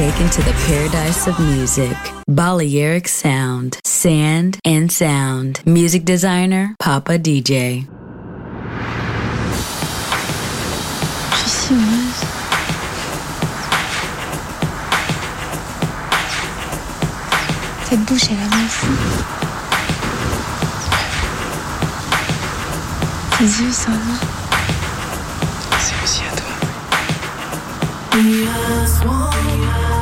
Taken to the paradise of music. Balearic Sound, Sand and Sound. Music designer, Papa DJ. Je suis heureuse. Cette bouche, elle a aussi. Ses yeux, ça Yes, one,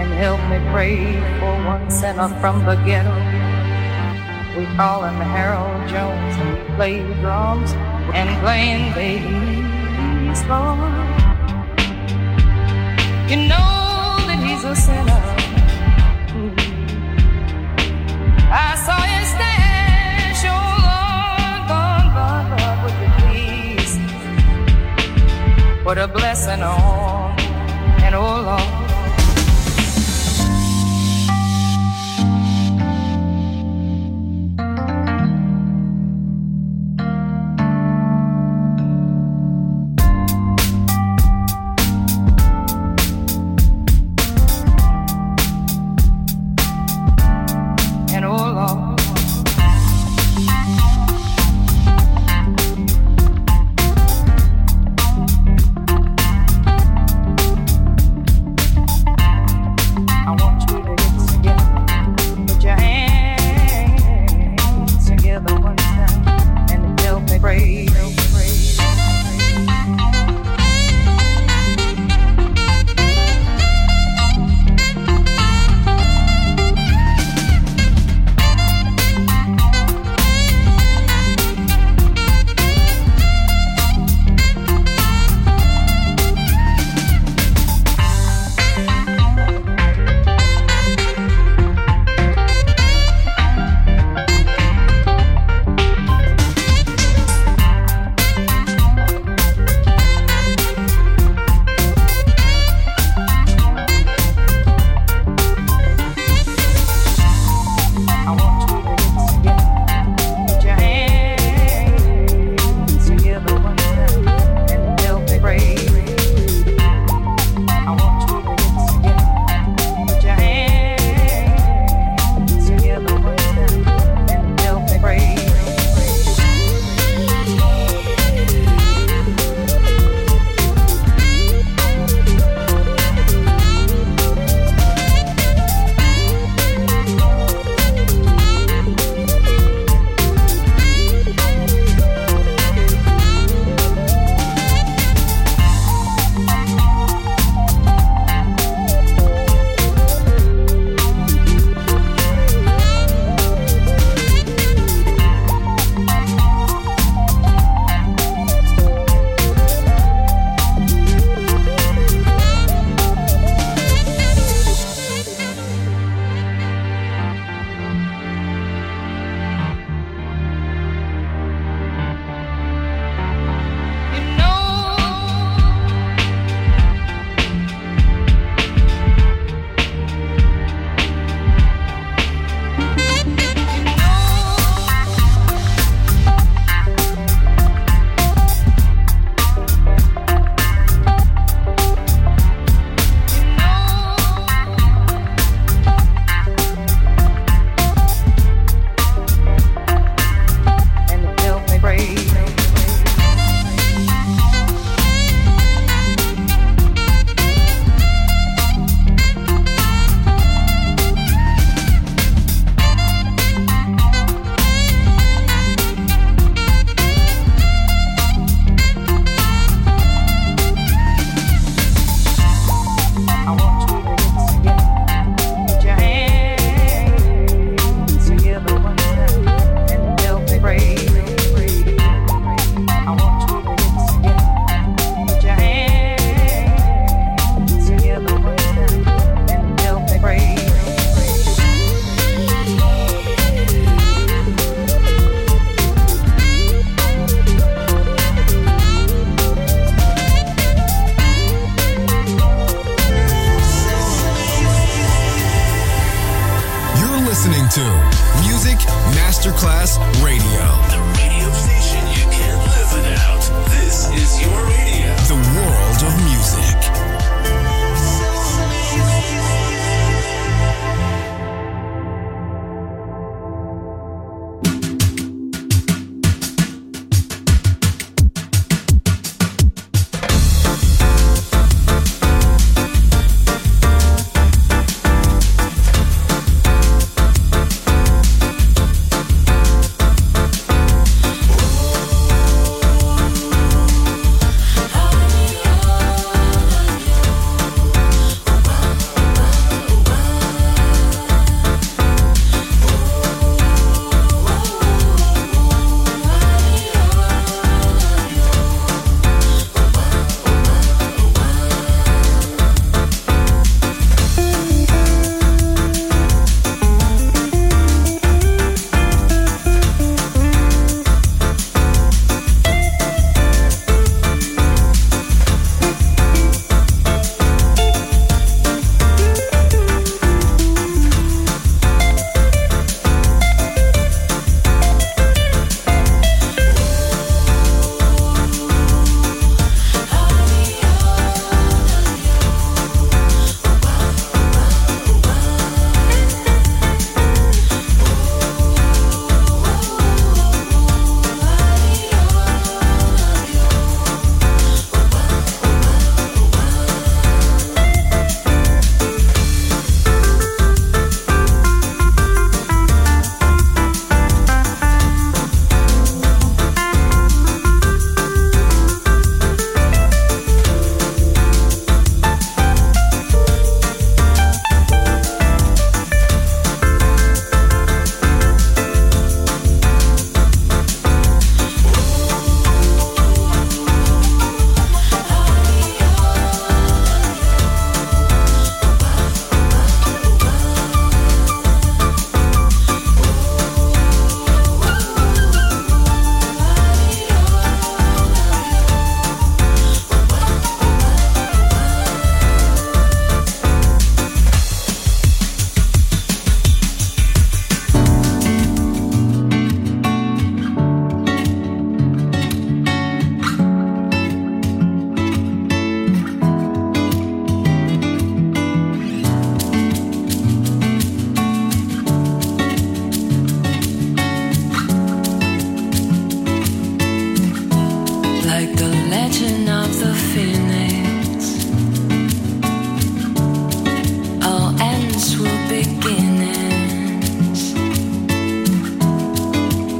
and help me pray for one sinner from the ghetto. We call him Harold Jones and he plays drums and playing bass, Lord. You know that he's a sinner. I saw his stash, oh Lord, Lord, Lord, Lord, would you please put a blessing on and oh Lord.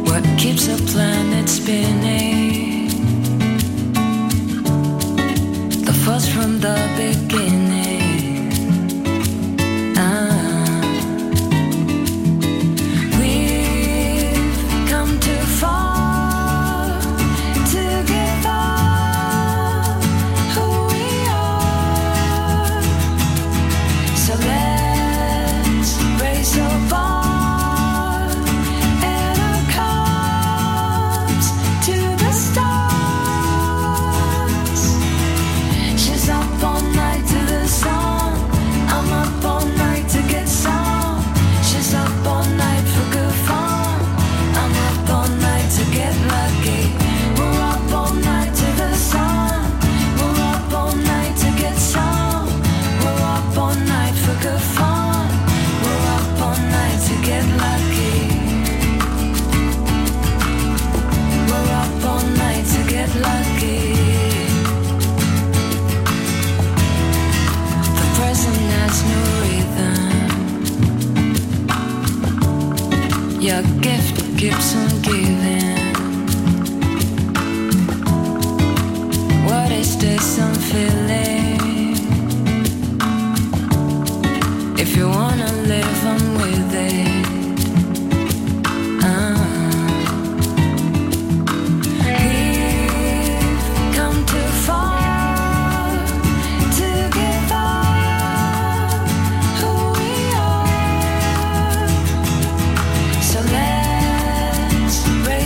What keeps a planet spinning?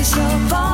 place far.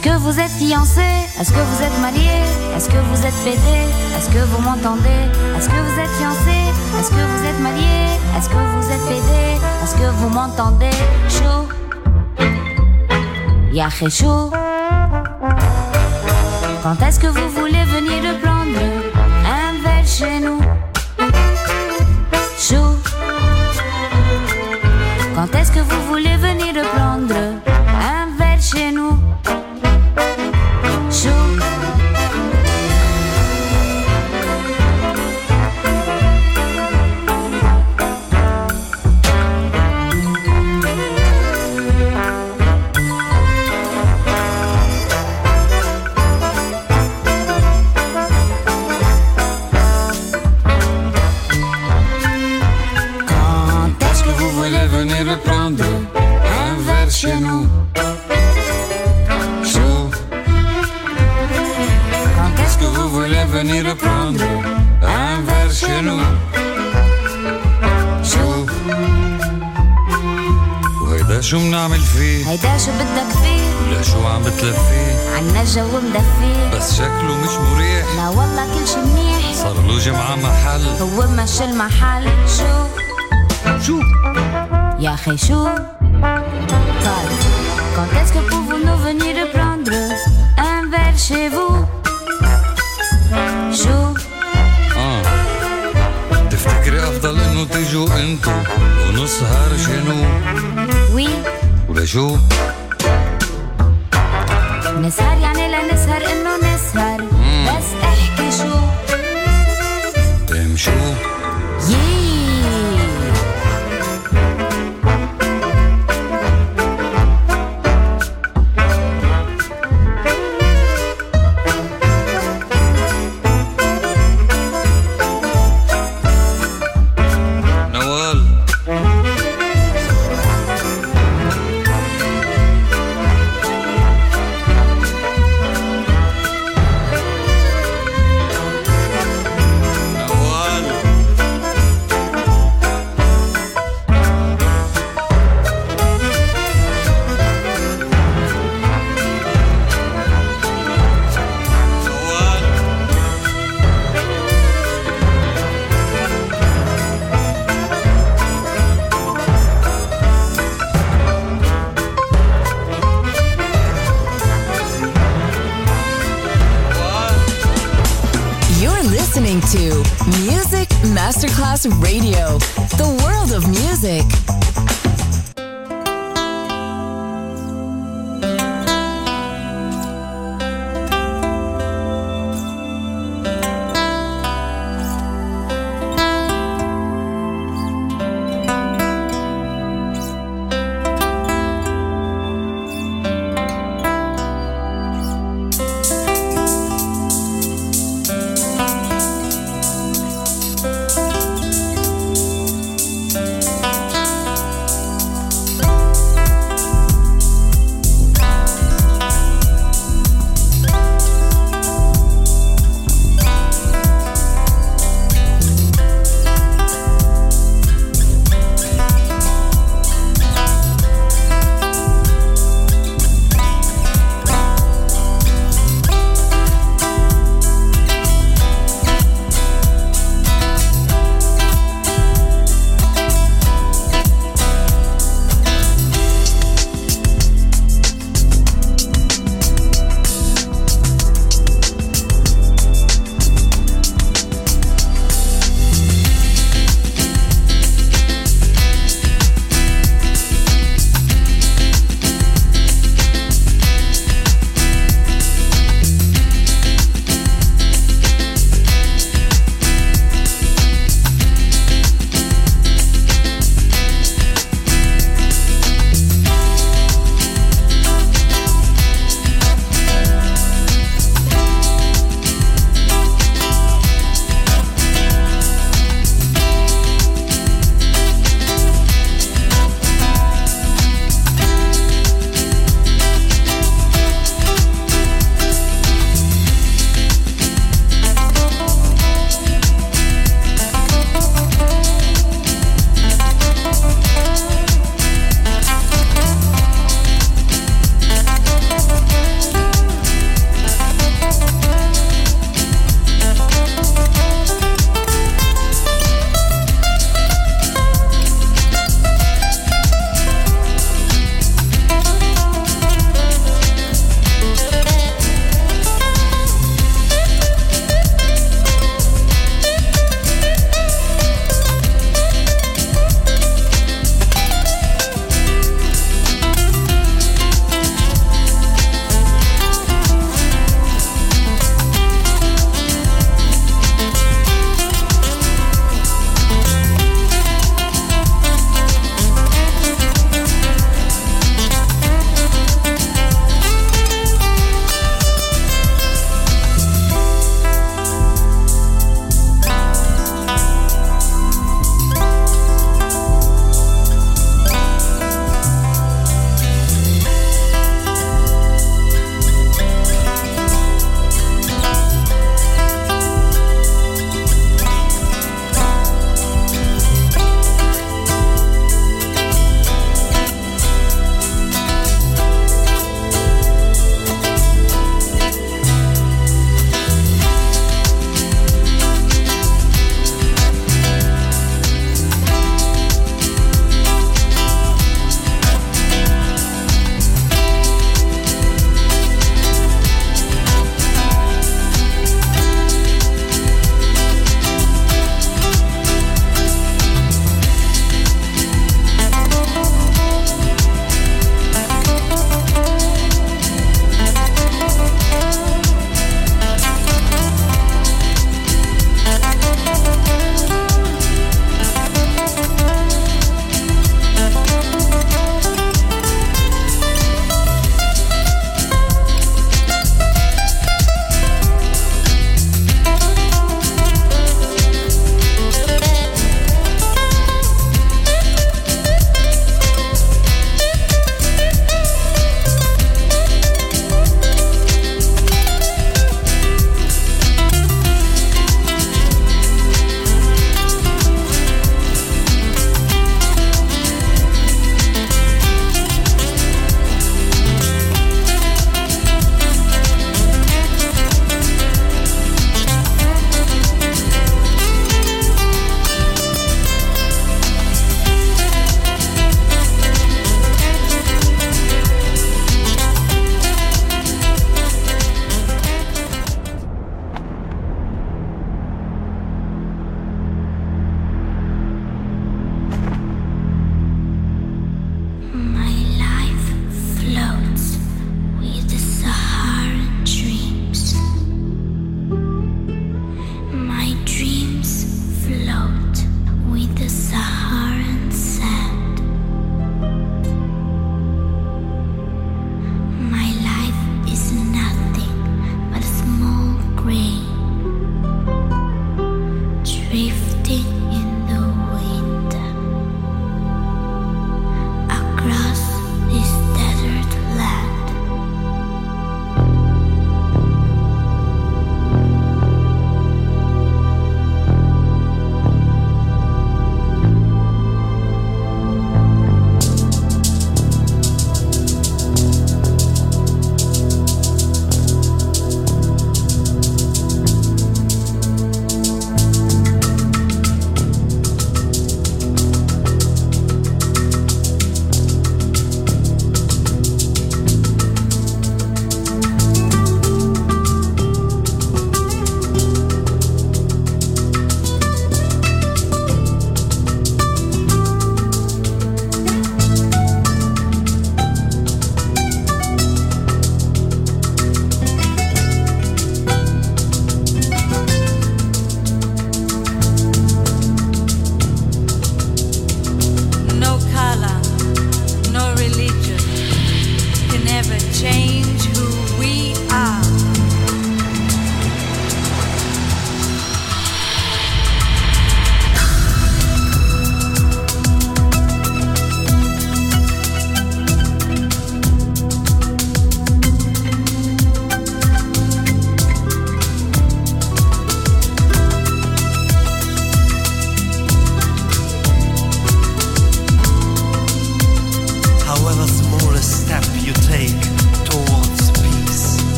Fiancé Est-ce que vous êtes marié Est-ce que vous êtes pédé Est-ce que vous m'entendez Est-ce que vous êtes fiancé Est-ce que vous êtes marié Est-ce que vous êtes pédé Est-ce que vous m'entendez Chou Yahé chou Quand est-ce que vous voulez venir de prendre un verre chez nous Chou Quand est-ce que vous voulez venir de prendre بتلفيه عنا جو مدفيه بس شكله مش مريح. لا والله كل شي منيح. صار له جمعة محل. هو مش المحل شو؟ شو؟ يا أخي شو؟ طيب Quand est-ce que pouvons-nous venir prendre un verre chez vous شو؟ آه. تفتكري أفضل إنه تيجوا أنتو ونسهر شنو؟ وي. ولا شو؟ نسهر يعني لا نسهر انه نسهر